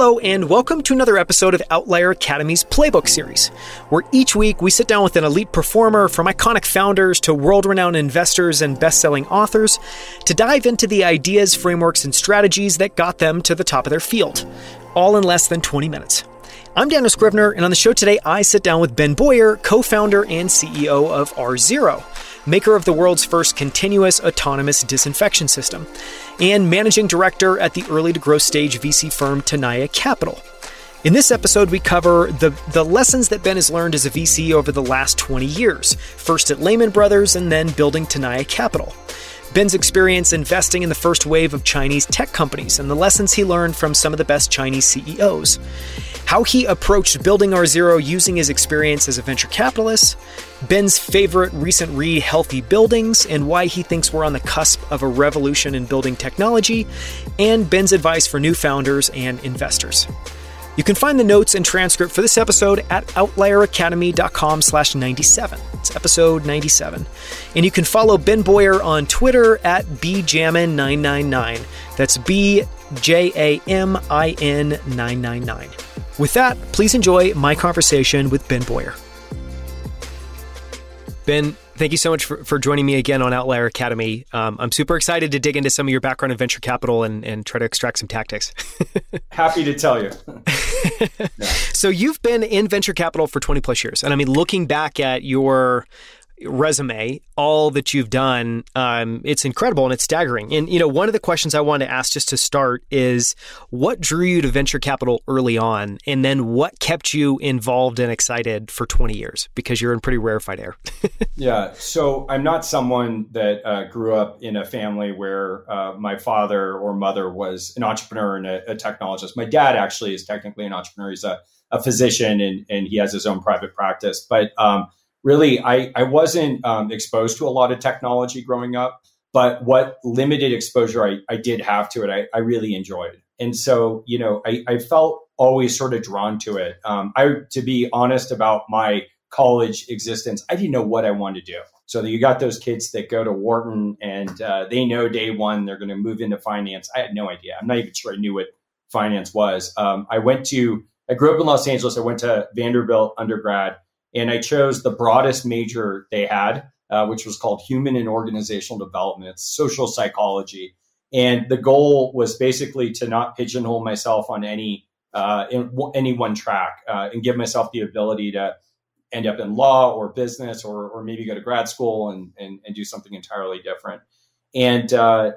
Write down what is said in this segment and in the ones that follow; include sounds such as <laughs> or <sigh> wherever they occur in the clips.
Hello, and welcome to another episode of Outlier Academy's Playbook series, where each week we sit down with an elite performer from iconic founders to world renowned investors and best selling authors to dive into the ideas, frameworks, and strategies that got them to the top of their field, all in less than 20 minutes. I'm Daniel Scrivner, and on the show today, I sit down with Ben Boyer, co founder and CEO of R0 maker of the world's first continuous autonomous disinfection system, and managing director at the early to growth stage VC firm Tenaya Capital. In this episode, we cover the, the lessons that Ben has learned as a VC over the last 20 years, first at Lehman Brothers and then building Tenaya Capital. Ben's experience investing in the first wave of Chinese tech companies and the lessons he learned from some of the best Chinese CEOs. How he approached building R0 using his experience as a venture capitalist, Ben's favorite recent read, Healthy Buildings, and why he thinks we're on the cusp of a revolution in building technology, and Ben's advice for new founders and investors. You can find the notes and transcript for this episode at outlieracademy.com slash 97. It's episode 97. And you can follow Ben Boyer on Twitter at bjamin999. That's B-J-A-M-I-N 999. With that, please enjoy my conversation with Ben Boyer. Ben, thank you so much for, for joining me again on Outlier Academy. Um, I'm super excited to dig into some of your background in venture capital and, and try to extract some tactics. <laughs> Happy to tell you. <laughs> So you've been in venture capital for 20 plus years. And I mean, looking back at your resume, all that you've done, um, it's incredible and it's staggering. And you know, one of the questions I wanted to ask just to start is, what drew you to venture capital early on, and then what kept you involved and excited for 20 years? Because you're in pretty rarefied air. <laughs> yeah. So I'm not someone that uh, grew up in a family where uh, my father or mother was an entrepreneur and a, a, technologist. My dad actually is technically an entrepreneur. He's a, a physician and, and he has his own private practice, but um, really, I, I wasn't um, exposed to a lot of technology growing up, but what limited exposure I, I did have to it, I, I really enjoyed. And so, you know, I, I felt always sort of drawn to it. Um, I, to be honest about my college existence, I didn't know what I wanted to do. So you got those kids that go to Wharton and uh, they know day one they're going to move into finance. I had no idea. I'm not even sure I knew what finance was. Um, I went to, I grew up in Los Angeles. I went to Vanderbilt undergrad and I chose the broadest major they had, uh, which was called Human and Organizational Development. It's social psychology, and the goal was basically to not pigeonhole myself on any uh, in any one track uh, and give myself the ability to end up in law or business or, or maybe go to grad school and, and, and do something entirely different. And uh,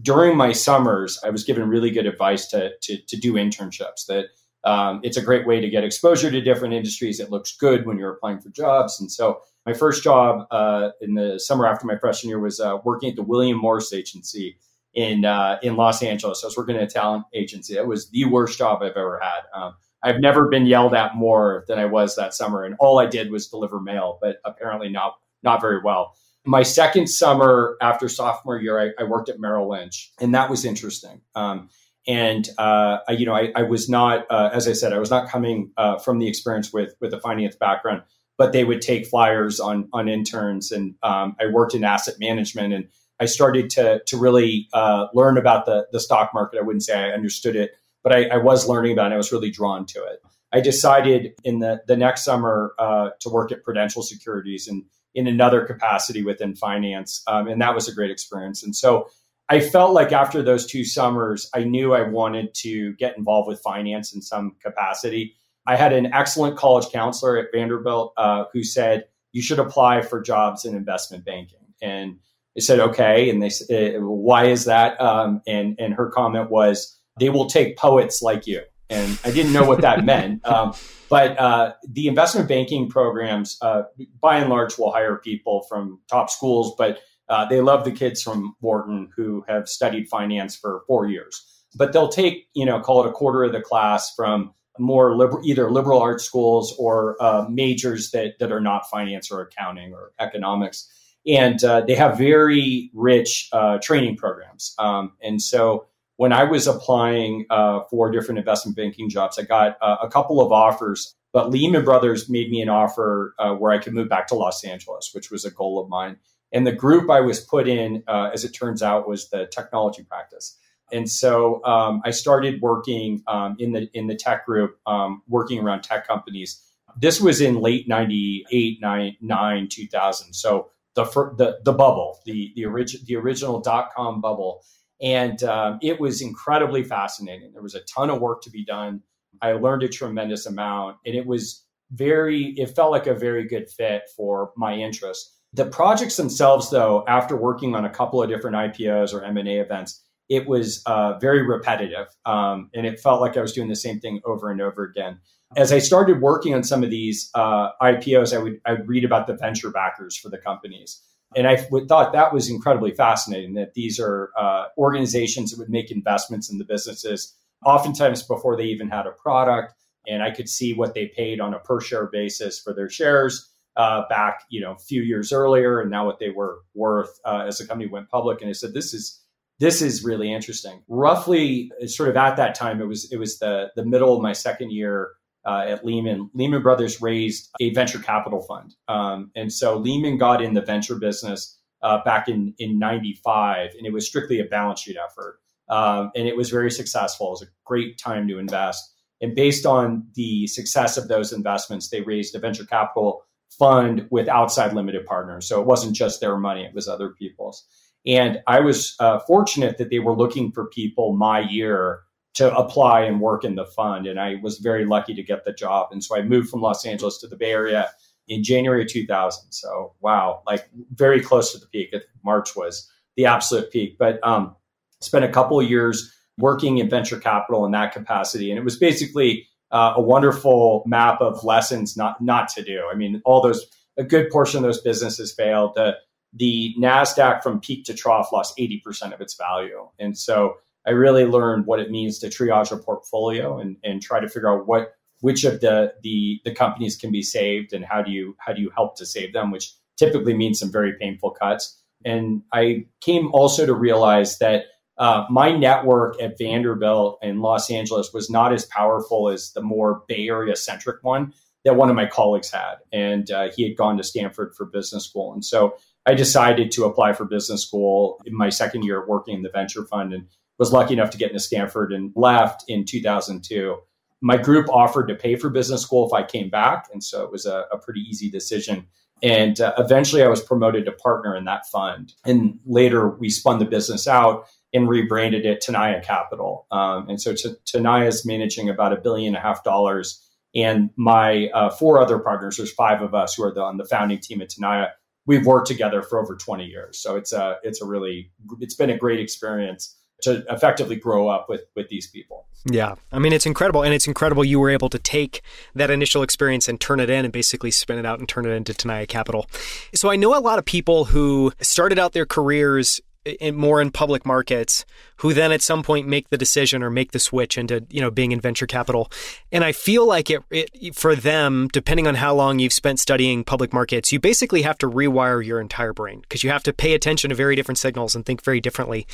during my summers, I was given really good advice to, to, to do internships that um, it's a great way to get exposure to different industries. It looks good when you're applying for jobs. And so my first job uh, in the summer after my freshman year was uh, working at the William Morris Agency in uh, in Los Angeles. I was working at a talent agency. It was the worst job I've ever had. Um, I've never been yelled at more than I was that summer, and all I did was deliver mail, but apparently not not very well. My second summer after sophomore year, I, I worked at Merrill Lynch, and that was interesting. Um, and uh, I, you know, I, I was not, uh, as I said, I was not coming uh, from the experience with with a finance background, but they would take flyers on on interns, and um, I worked in asset management, and I started to to really uh, learn about the the stock market. I wouldn't say I understood it, but I, I, was learning about it. I was really drawn to it. I decided in the the next summer uh, to work at Prudential Securities and in another capacity within finance, um, and that was a great experience. And so I felt like after those two summers, I knew I wanted to get involved with finance in some capacity. I had an excellent college counselor at Vanderbilt uh, who said, You should apply for jobs in investment banking. And I said, Okay. And they said, uh, Why is that? Um, and, and her comment was, They will take poets like you. And I didn't know what that meant. <laughs> Um, but uh, the investment banking programs, uh, by and large, will hire people from top schools, but uh, they love the kids from Wharton who have studied finance for four years, but they'll take, you know, call it a quarter of the class from more liberal, either liberal arts schools or uh, majors that, that are not finance or accounting or economics. And uh, they have very rich uh, training programs. Um, and so when I was applying uh, for different investment banking jobs, I got uh, a couple of offers but Lehman Brothers made me an offer where I could move back to Los Angeles, which was a goal of mine. And the group I was put in, uh, as it turns out, was the technology practice. And so um, I started working um, in the in the tech group, um, working around tech companies. This was in late 98, 9, 2000. So the, the, the bubble, the, the, origi- the original dot com bubble. And um, it was incredibly fascinating. There was a ton of work to be done. I learned a tremendous amount, and it was very, it felt like a very good fit for my interests. The projects themselves, though, after working on a couple of different IPOs or M&A events, it was uh, very repetitive. Um, and it felt like I was doing the same thing over and over again. As I started working on some of these uh, IPOs, I would, I would read about the venture backers for the companies. And I thought that was incredibly fascinating that these are uh, organizations that would make investments in the businesses, oftentimes before they even had a product. And I could see what they paid on a per share basis for their shares uh, back, you know, a few years earlier, and now what they were worth uh, as the company went public. And I said, this is this is really interesting. Roughly, sort of at that time, it was it was the the middle of my second year uh, at Lehman. Lehman Brothers raised a venture capital fund, um, and so Lehman got in the venture business uh, back in in '95, and it was strictly a balance sheet effort, um, and it was very successful. It was a great time to invest. And based on the success of those investments, they raised a venture capital fund with outside limited partners. So it wasn't just their money, it was other people's. And I was uh, fortunate that they were looking for people my year to apply and work in the fund. And I was very lucky to get the job. And so I moved from Los Angeles to the Bay Area in January of 2000. So, wow, like very close to the peak. March was the absolute peak. But um, spent a couple of years working in venture capital in that capacity. And it was basically uh, a wonderful map of lessons not not to do. I mean, all those a good portion of those businesses failed. The the Nasdaq from peak to trough lost eighty percent of its value, and so I really learned what it means to triage a portfolio and and try to figure out what which of the the the companies can be saved and how do you how do you help to save them, which typically means some very painful cuts. And I came also to realize that uh, my network at Vanderbilt in Los Angeles was not as powerful as the more Bay Area centric one that one of my colleagues had. And uh, he had gone to Stanford for business school. And so I decided to apply for business school in my second year working in the venture fund and was lucky enough to get into Stanford and left in 2002. My group offered to pay for business school if I came back. And so it was a, a pretty easy decision. And uh, eventually I was promoted to partner in that fund. And later we spun the business out and rebranded it Tenaya Capital. Um, and so Tenaya is managing about a billion and a half dollars. And my uh, four other partners, there's five of us who are the, on the founding team at Tenaya. We've worked together for over 20 years. So it's a, it's a really, it's been a great experience to effectively grow up with with these people. Yeah. I mean it's incredible and it's incredible you were able to take that initial experience and turn it in and basically spin it out and turn it into Tenaya Capital. So I know a lot of people who started out their careers in, more in public markets who then at some point make the decision or make the switch into you know being in venture capital. And i feel like it, it, for them depending on how long you've spent studying public markets you basically have to rewire your entire brain because you have to pay attention to very different signals and think very differently.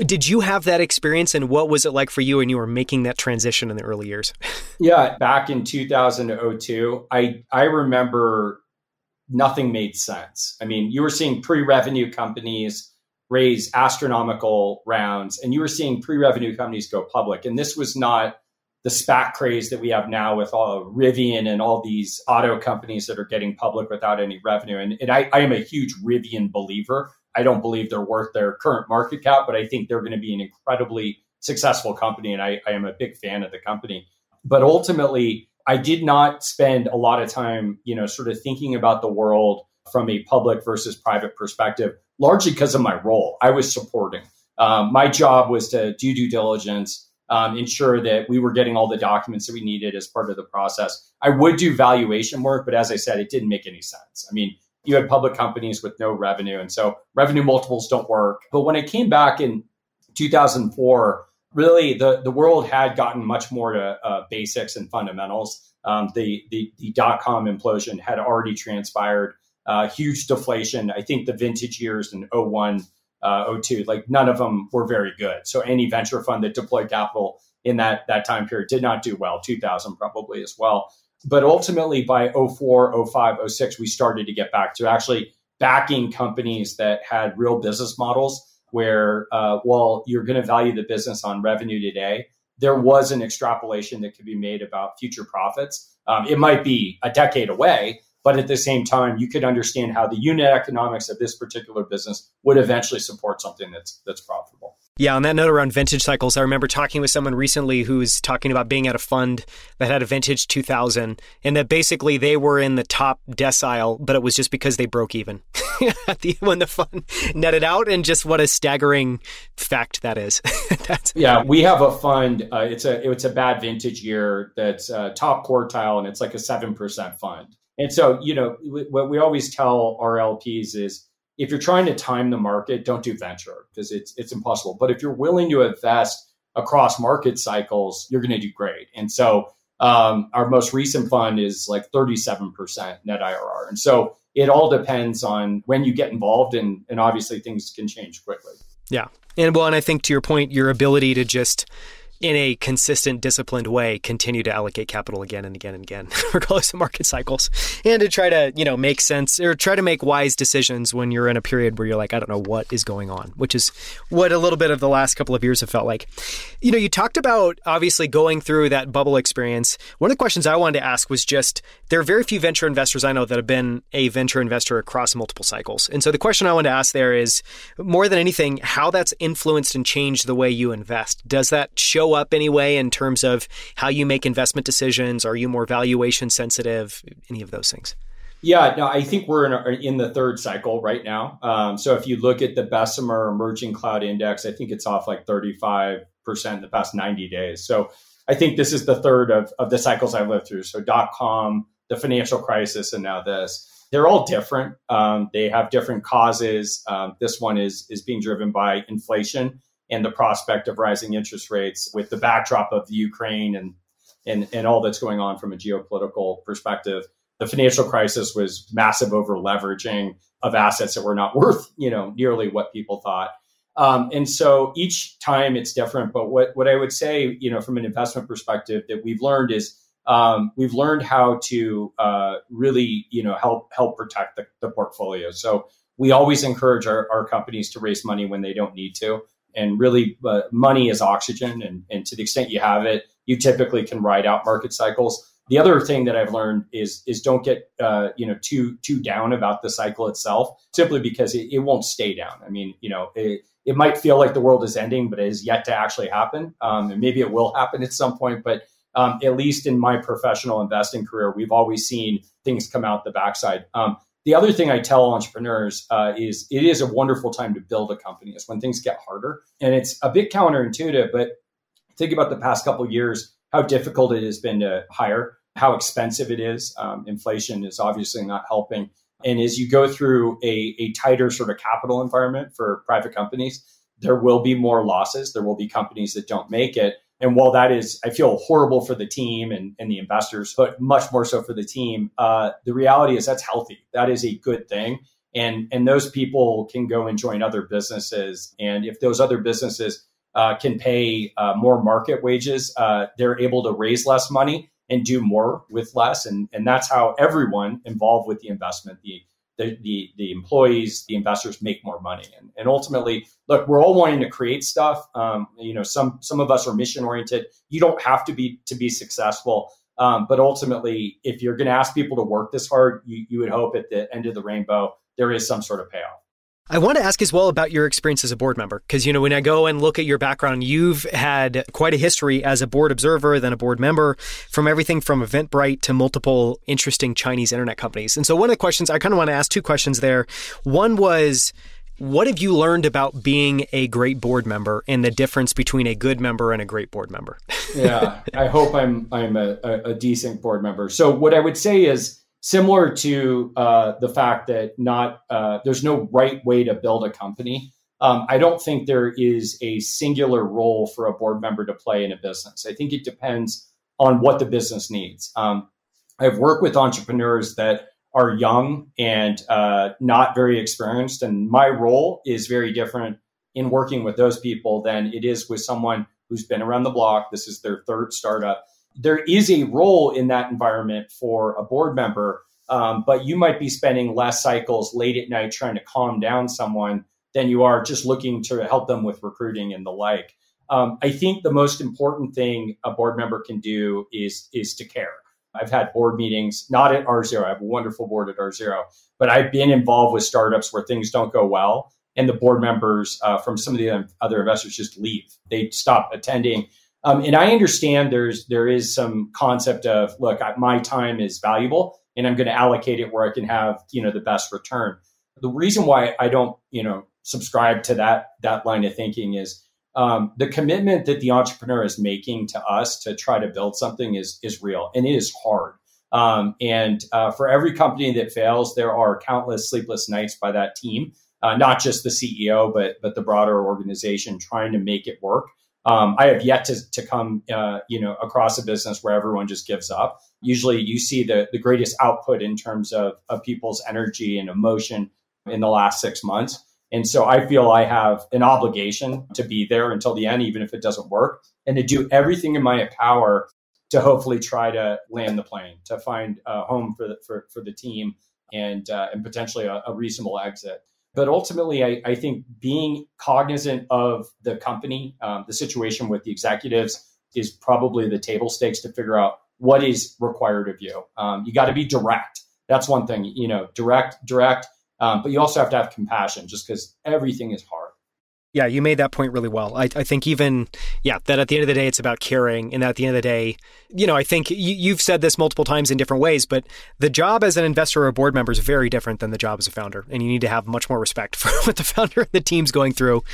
Did you have that experience and what was it like for you when you were making that transition in the early years? <laughs> Yeah back in 2002 i i remember nothing made sense. I mean you were seeing pre-revenue companies raise astronomical rounds, and you were seeing pre-revenue companies go public. And this was not the SPAC craze that we have now with all Rivian and all these auto companies that are getting public without any revenue. And, and I, I, am a huge Rivian believer. I don't believe they're worth their current market cap, but I think they're going to be an incredibly successful company. And I, I am a big fan of the company. But ultimately, I did not spend a lot of time, you know, sort of thinking about the world from a public versus private perspective largely because of my role. I was supporting. Um, my job was to do due diligence, um, ensure that we were getting all the documents that we needed as part of the process. I would do valuation work, but as I said, it didn't make any sense. I mean, you had public companies with no revenue, and so revenue multiples don't work. But when I came back in 2004, really the, the world had gotten much more to uh, basics and fundamentals. Um, the, the, the dot com implosion had already transpired uh, huge deflation. I think the vintage years in 01, uh, 02, like none of them were very good. So any venture fund that deployed capital in that, that time period did not do well, 2000 probably as well. But ultimately by 04, 05, 06, we started to get back to actually backing companies that had real business models where uh, while you're going to value the business on revenue today, there was an extrapolation that could be made about future profits. Um, it might be a decade away, but at the same time, you could understand how the unit economics of this particular business would eventually support something that's that's profitable. Yeah, on that note around vintage cycles, I remember talking with someone recently who was talking about being at a fund that had a vintage 2000 and that basically they were in the top decile, but it was just because they broke even <laughs> at the when the fund netted out and just what a staggering fact that is. <laughs> yeah, we have a fund uh, it's a it's a bad vintage year that's uh, top quartile and it's like a 7% fund. And so, you know, what we always tell our LPs is if you're trying to time the market, don't do venture because it's it's impossible. But if you're willing to invest across market cycles, you're going to do great. And so um, our most recent fund is like 37% net IRR. And so it all depends on when you get involved, and and obviously things can change quickly. Yeah, and well, and I think to your point, your ability to just in a consistent, disciplined way, continue to allocate capital again and again and again, <laughs> regardless of market cycles, and to try to, you know, make sense or try to make wise decisions when you're in a period where you're like, I don't know what is going on, which is what a little bit of the last couple of years have felt like. You know, you talked about obviously going through that bubble experience. One of the questions I wanted to ask was just there are very few venture investors I know that have been a venture investor across multiple cycles. And so the question I wanted to ask there is more than anything, how that's influenced and changed the way you invest. Does that show up anyway in terms of how you make investment decisions? Are you more valuation sensitive? Any of those things? Yeah, no, I think we're in, a, in the third cycle right now. Um, so if you look at the Bessemer Emerging Cloud Index, I think it's off like 35% in the past 90 days. So I think this is the third of, of the cycles I've lived through. So dot com, the financial crisis, and now this. They're all different. Um, they have different causes. Um, this one is is being driven by inflation and the prospect of rising interest rates with the backdrop of the Ukraine and, and, and all that's going on from a geopolitical perspective. The financial crisis was massive over leveraging of assets that were not worth, you know, nearly what people thought. Um, and so each time it's different. But what, what I would say, you know, from an investment perspective that we've learned is um, we've learned how to uh, really, you know, help help protect the, the portfolio. So we always encourage our, our companies to raise money when they don't need to and really uh, money is oxygen and, and to the extent you have it you typically can ride out market cycles. The other thing that i've learned is is don't get uh, you know too too down about the cycle itself simply because it, it won't stay down. I mean you know it, it might feel like the world is ending but it is yet to actually happen. Um, and maybe it will happen at some point but um, at least in my professional investing career we've always seen things come out the backside. Um, the other thing I tell entrepreneurs uh, is it is a wonderful time to build a company. Is when things get harder, and it's a bit counterintuitive. But think about the past couple years, how difficult it has been to hire, how expensive it is. Um, inflation is obviously not helping, and as you go through a, a tighter sort of capital environment for private companies, there will be more losses. There will be companies that don't make it. And while that is, I feel horrible for the team and, and the investors, but much more so for the team, uh, the reality is that's healthy. That is a good thing. And, and those people can go and join other businesses. And if those other businesses uh, can pay uh, more market wages, uh, they're able to raise less money and do more with less. And, and that's how everyone involved with the investment, the the, the, the employees, the investors make more money. And, and ultimately, look, we're all wanting to create stuff. Um, you know, some some of us are mission oriented. You don't have to be to be successful. Um, but ultimately, if you're going to ask people to work this hard, you, you would hope at the end of the rainbow there is some sort of payoff. I want to ask as well about your experience as a board member. Because, you know, when I go and look at your background, you've had quite a history as a board observer, then a board member, from everything from Eventbrite to multiple interesting Chinese internet companies. And so, one of the questions I kind of want to ask two questions there. One was, what have you learned about being a great board member and the difference between a good member and a great board member? yeah, I hope I'm I'm a, a, decent board member. So what I would say is similar to uh, the fact that not uh, there's no right way to build a company. Um, I don't think there is a singular role for a board member to play in a business. I think it depends on what the business needs. Um, I've worked with entrepreneurs that are young and uh, not very experienced, and my role is very different in working with those people than it is with someone who's been around the block. This is their third startup there is a role in that environment for a board member, um, but you might be spending less cycles late at night trying to calm down someone than you are just looking to help them with recruiting and the like. Um, I think the most important thing a board member can do is is to care. I've had board meetings, not at R0. I have a wonderful board at R0, but I've been involved with startups where things don't go well, and the board members uh, from some of the other investors just leave. They stop attending. Um, and I understand there's there is some concept of look, I, my time is valuable, and I'm going to allocate it where I can have you know the best return. The reason why I don't you know subscribe to that that line of thinking is um, the commitment that the entrepreneur is making to us to try to build something is is real and it is hard. Um, and uh, for every company that fails, there are countless sleepless nights by that team, uh, not just the CEO, but but the broader organization trying to make it work. Um, I have yet to, to come, uh, you know, across a business where everyone just gives up. Usually, you see the the greatest output in terms of of people's energy and emotion in the last six months. And so I feel I have an obligation to be there until the end, even if it doesn't work, and to do everything in my power to hopefully try to land the plane, to find a home for the, for, for the team and, uh, and potentially a, a, reasonable exit. But ultimately, I, I, think being cognizant of the company, um, the situation with the executives is probably the table stakes to figure out what is required of you. Um, you got to be direct. That's one thing, you know, direct, direct um, but you also have to have compassion just because everything is hard. Yeah, you made that point really well. I, I, think even, yeah, that at the end of the day, it's about caring. And at the end of the day, you know, I think you, have said this multiple times in different ways, but the job as an investor or a board member is very different than the job as a founder. And you need to have much more respect <laughs> for what the founder and the team's going through.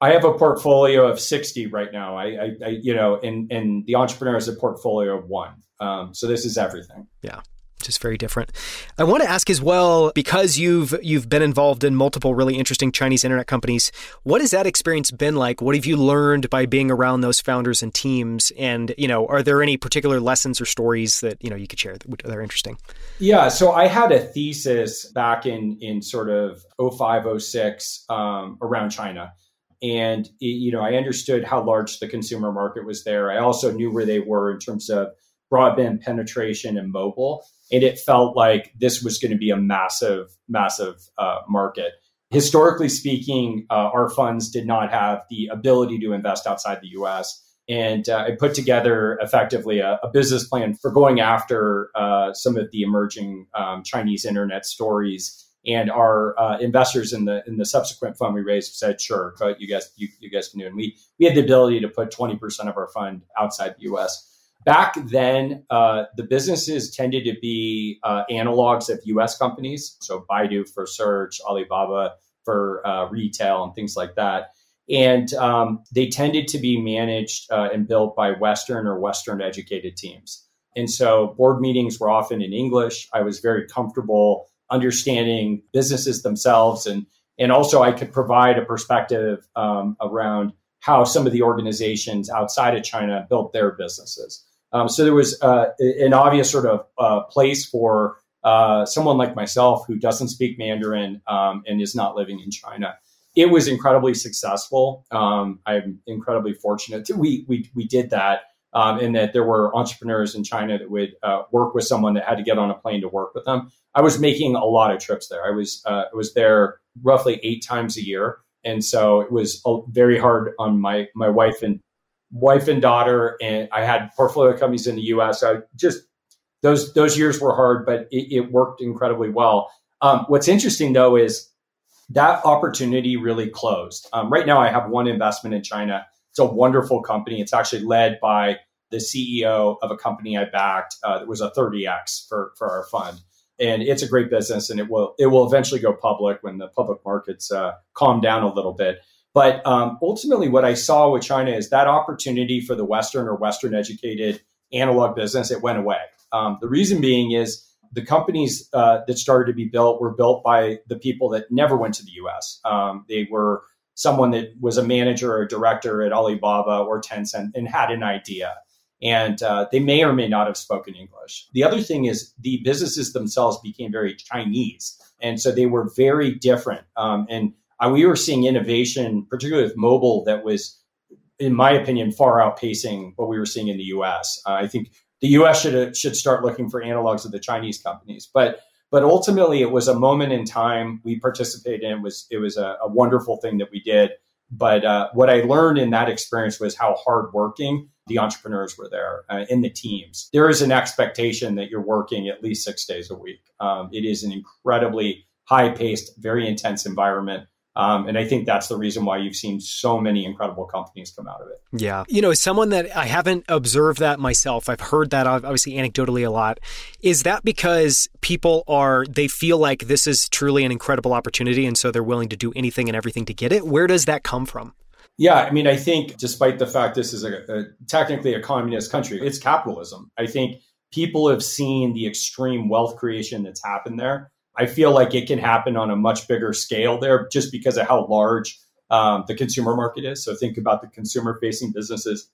I have a portfolio of 60 right now. I, I, I you know, and, and the entrepreneur has a portfolio of one. Um, so this is everything. Yeah just very different. I want to ask as well because you've you've been involved in multiple really interesting Chinese internet companies. What has that experience been like? What have you learned by being around those founders and teams? And you know, are there any particular lessons or stories that you know you could share that are interesting? Yeah, so I had a thesis back in in sort of 05, 06 um, around China. And you know, I understood how large the consumer market was there. I also knew where they were in terms of broadband penetration and mobile and it felt like this was going to be a massive, massive uh, market. Historically speaking, uh, our funds did not have the ability to invest outside the US. And uh, I put together effectively a, a, business plan for going after uh, some of the emerging um, Chinese internet stories. And our uh, investors in the in the subsequent fund we raised said, "Sure, but you guys you, you guys can do." it. And we we had the ability to put twenty percent of our fund outside the U.S back then, uh, the businesses tended to be uh, analogs of US companies. So Baidu for search, Alibaba for uh, retail, and things like that. And um, they tended to be managed uh, and built by Western or Western educated teams. And so board meetings were often in English. I was very comfortable understanding businesses themselves. And, and also, I could provide a perspective um, around how some of the organizations outside of China built their businesses. Um, so there was uh, an obvious sort of uh, place for uh, someone like myself who doesn't speak Mandarin um, and is not living in China. It was incredibly successful. Um, I'm incredibly fortunate we we we did that, um, and that there were entrepreneurs in China that would uh, work with someone that had to get on a plane to work with them. I was making a lot of trips there. I was uh, I was there roughly eight times a year, and so it was very hard on my my wife and wife and daughter, and I had portfolio companies in the U.S. I just those those years were hard, but it, it worked incredibly well. Um, what's interesting though is that opportunity really closed. Um, right now, I have one investment in China. It's a wonderful company. It's actually led by the CEO of a company I backed. Uh, it was a 30x for for our fund, and it's a great business. And it will it will eventually go public when the public markets uh, calm down a little bit. But um, ultimately, what I saw with China is that opportunity for the Western or Western educated analog business, it went away. Um, the reason being is the companies uh, that started to be built were built by the people that never went to the US. Um, they were someone that was a manager or a director at Alibaba or Tencent and had an idea. And uh, they may or may not have spoken English. The other thing is the businesses themselves became very Chinese. And so they were very different. Um, and uh, we were seeing innovation, particularly with mobile, that was, in my opinion, far outpacing what we were seeing in the U.S. Uh, I think the U.S. should should start looking for analogs of the Chinese companies. But But ultimately, it was a moment in time we participated in. It was it was a, a wonderful thing that we did. But uh, what I learned in that experience was how hardworking the entrepreneurs were there uh, in the teams. There is an expectation that you're working at least six days a week. Um, it is an incredibly high paced, very intense environment. Um, and I think that's the reason why you've seen so many incredible companies come out of it. Yeah. You know, someone that I haven't observed that myself, I've heard that obviously anecdotally a lot. Is that because people are, they feel like this is truly an incredible opportunity and so they're willing to do anything and everything to get it? Where does that come from? Yeah, I mean, I think despite the fact this is a, a, technically a communist country, it's capitalism. I think people have seen the extreme wealth creation that's happened there. I feel like it can happen on a much bigger scale there just because of how large um, the consumer market is. So think about the consumer facing businesses,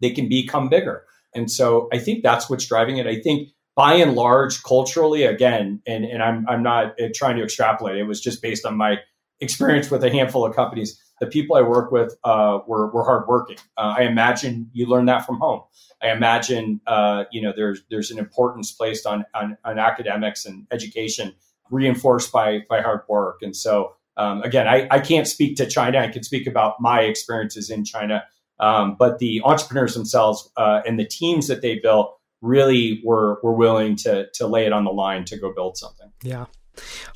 they can become bigger. And so I think that's what's driving it. I think by and large, culturally, again, and, and I'm, I'm not uh, trying to extrapolate, it was just based on my experience with a handful of companies. The people I work with uh, were, were hardworking. Uh, I imagine you learn that from home. I imagine uh, you know there's there's an importance placed on, on, on academics and education reinforced by by hard work. And so um, again, I, I can't speak to China. I can speak about my experiences in China, um, but the entrepreneurs themselves uh, and the teams that they built really were were willing to to lay it on the line to go build something. Yeah.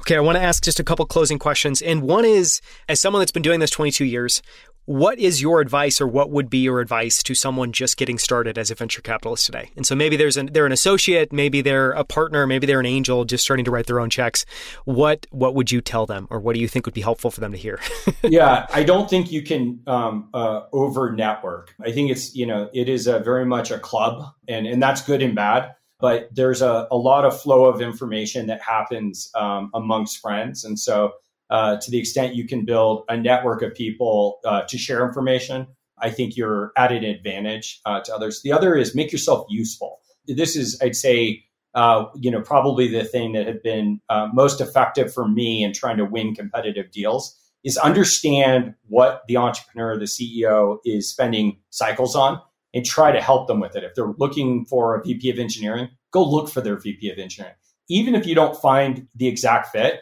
Okay, I want to ask just a couple closing questions. And one is as someone that's been doing this 22 years, what is your advice or what would be your advice to someone just getting started as a venture capitalist today? And so maybe there's an, they're an associate, maybe they're a partner, maybe they're an angel just starting to write their own checks. What what would you tell them or what do you think would be helpful for them to hear? <laughs> yeah, I don't think you can um, uh, over network. I think it's, you know, it is very much a club and, and that's good and bad. But there's a, a lot of flow of information that happens um, amongst friends. And so uh, to the extent you can build a network of people uh, to share information, I think you're at an advantage uh, to others. The other is make yourself useful. This is, I'd say, uh, you know, probably the thing that had been uh, most effective for me in trying to win competitive deals is understand what the entrepreneur, the CEO, is spending cycles on, and try to help them with it. If they're looking for a VP of engineering, go look for their VP of engineering. Even if you don't find the exact fit,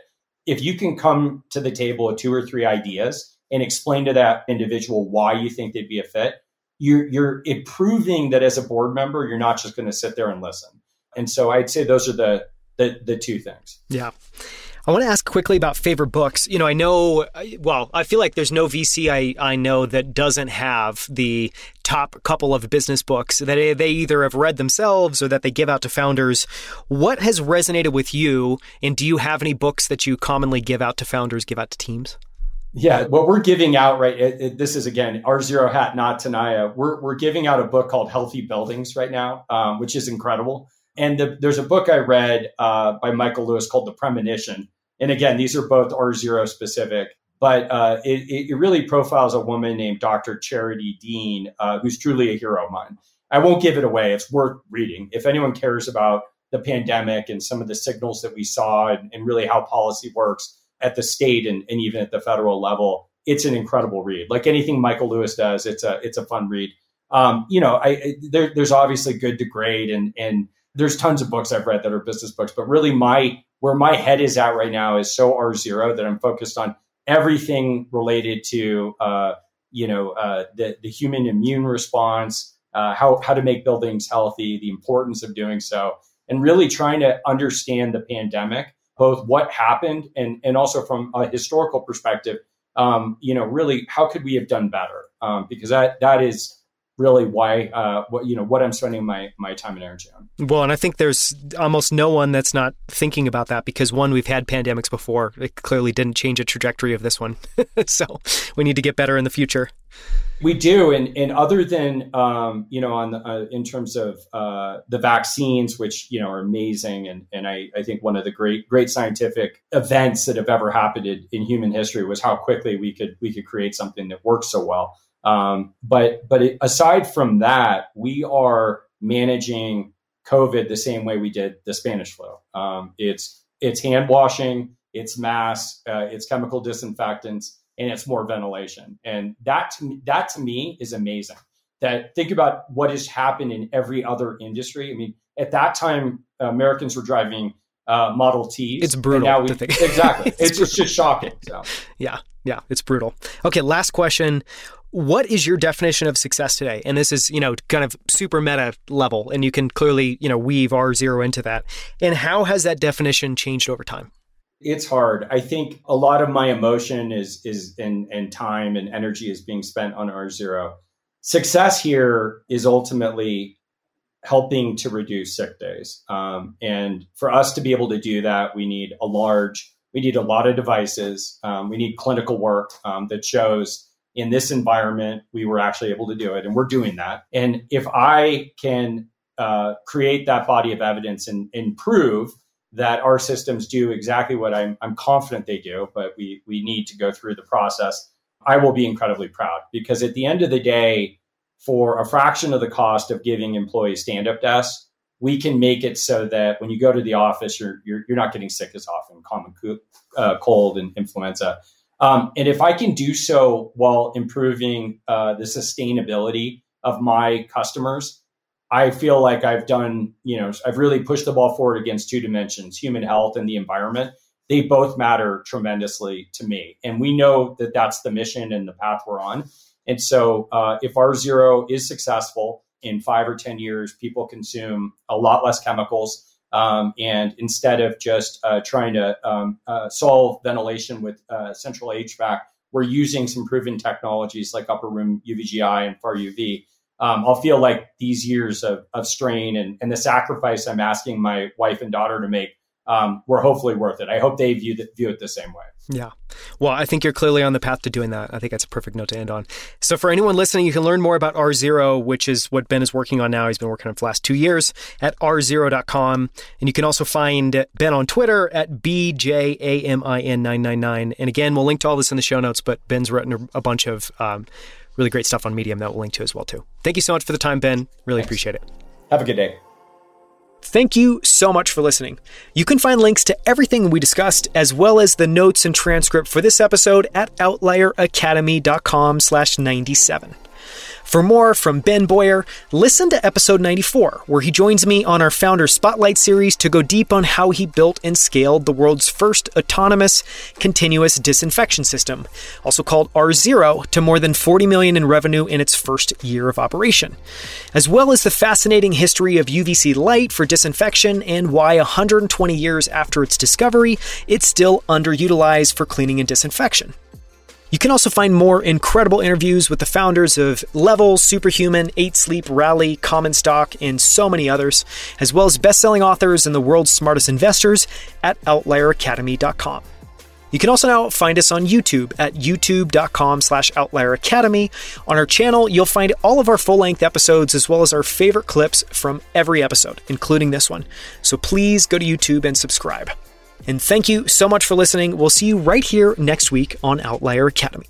if you can come to the table with two or three ideas and explain to that individual why you think they'd be a fit, you're, you're proving that as a board member, you're not just going to sit there and listen. And so I'd say those are the, the, the two things. Yeah. I want to ask quickly about favorite books. You know, I know, well, I feel like there's no VC I, I know that doesn't have the top couple of business books that they either have read themselves or that they give out to founders. What has resonated with you? And do you have any books that you commonly give out to founders, give out to teams? Yeah, what we're giving out right. It, it, this is again R-Zero hat, not Tenaya. We're we're giving out a book called Healthy Buildings right now, um, which is incredible. And the, there's a book I read uh, by Michael Lewis called The Premonition, and again, these are both R0 specific, but uh, it, it, really profiles a woman named Dr. Charity Dean, uh, who's truly a hero of mine. I won't give it away. It's worth reading. If anyone cares about the pandemic and some of the signals that we saw and, and really how policy works at the state and, and, even at the federal level, it's an incredible read. Like anything Michael Lewis does, it's a it's a fun read. Um, you know, I, there, there's obviously good to great, and and there's tons of books I've read that are business books, but really my where my head is at right now is so R zero that I'm focused on everything related to uh, you know uh, the the human immune response, uh, how how to make buildings healthy, the importance of doing so, and really trying to understand the pandemic, both what happened and and also from a historical perspective. Um, you know, really, how could we have done better? Um, because that that is really why uh, what you know what I'm spending my my time and energy on. Well, and I think there's almost no one that's not thinking about that because one, we've had pandemics before. It clearly didn't change the trajectory of this one, <laughs> so we need to get better in the future. We do, and and other than um, you know on the, uh, in terms of uh, the vaccines, which you know are amazing, and and I, I think one of the great great scientific events that have ever happened in, in human history was how quickly we could we could create something that works so well. Um, but but it, aside from that, we are managing COVID the same way we did the Spanish flu. Um, it's it's hand washing, it's masks, uh, it's chemical disinfectants, and it's more ventilation. And that to me, that to me is amazing. That think about what has happened in every other industry. I mean, at that time, Americans were driving uh, Model T. It's brutal. now we, exactly. <laughs> it's, it's just, just shocking. So. <laughs> Yeah, yeah, it's brutal. Okay, last question. What is your definition of success today? And this is, you know, kind of super meta level, and you can clearly, you know, weave R zero into that. And how has that definition changed over time? It's hard. I think a lot of my emotion is is and and time and energy is being spent on R zero. Success here is ultimately helping to reduce sick days. Um, and for us to be able to do that, we need a large, we need a lot of devices. Um, we need clinical work um, that shows in this environment we were actually able to do it, and we're doing that. And if I can uh, create that body of evidence and, and prove that our systems do exactly what I'm, I'm confident they do, but we we need to go through the process. I will be incredibly proud because at the end of the day, for a fraction of the cost of giving employees stand-up desks, we can make it so that when you go to the office, you're you're, you're not getting sick as often, common uh, cold and influenza. Um, and if I can do so while improving uh, the sustainability of my customers, I feel like I've done, you know, I've really pushed the ball forward against two dimensions, human health and the environment. They both matter tremendously to me. And we know that that's the mission and the path we're on. And so, uh, if R zero is successful in five or 10 years, people consume a lot less chemicals. Um, and instead of just uh, trying to um, uh, solve ventilation with uh, central HVAC, we're using some proven technologies like upper room UVGI and far UV. Um, I'll feel like these years of, of strain and, and the sacrifice I'm asking my wife and daughter to make um, were hopefully worth it. I hope they view, the, view it the same way. Yeah. Well, I think you're clearly on the path to doing that. I think that's a perfect note to end on. So, for anyone listening, you can learn more about R0, which is what Ben is working on now. He's been working on it for the last two years at r0.com. And you can also find Ben on Twitter at BJAMIN999. And again, we'll link to all this in the show notes, but Ben's written a bunch of um, really great stuff on Medium that we'll link to as well, too. Thank you so much for the time, Ben. Really Thanks. appreciate it. Have a good day. Thank you so much for listening. You can find links to everything we discussed, as well as the notes and transcript for this episode at outlieracademy.com slash 97. For more from Ben Boyer, listen to episode 94, where he joins me on our Founder Spotlight series to go deep on how he built and scaled the world's first autonomous continuous disinfection system, also called R0, to more than 40 million in revenue in its first year of operation, as well as the fascinating history of UVC light for disinfection and why 120 years after its discovery, it's still underutilized for cleaning and disinfection. You can also find more incredible interviews with the founders of Level, Superhuman, 8 Sleep, Rally, Common Stock, and so many others, as well as best-selling authors and the world's smartest investors at outlieracademy.com. You can also now find us on YouTube at youtube.com slash outlieracademy. On our channel, you'll find all of our full-length episodes as well as our favorite clips from every episode, including this one. So please go to YouTube and subscribe. And thank you so much for listening. We'll see you right here next week on Outlier Academy.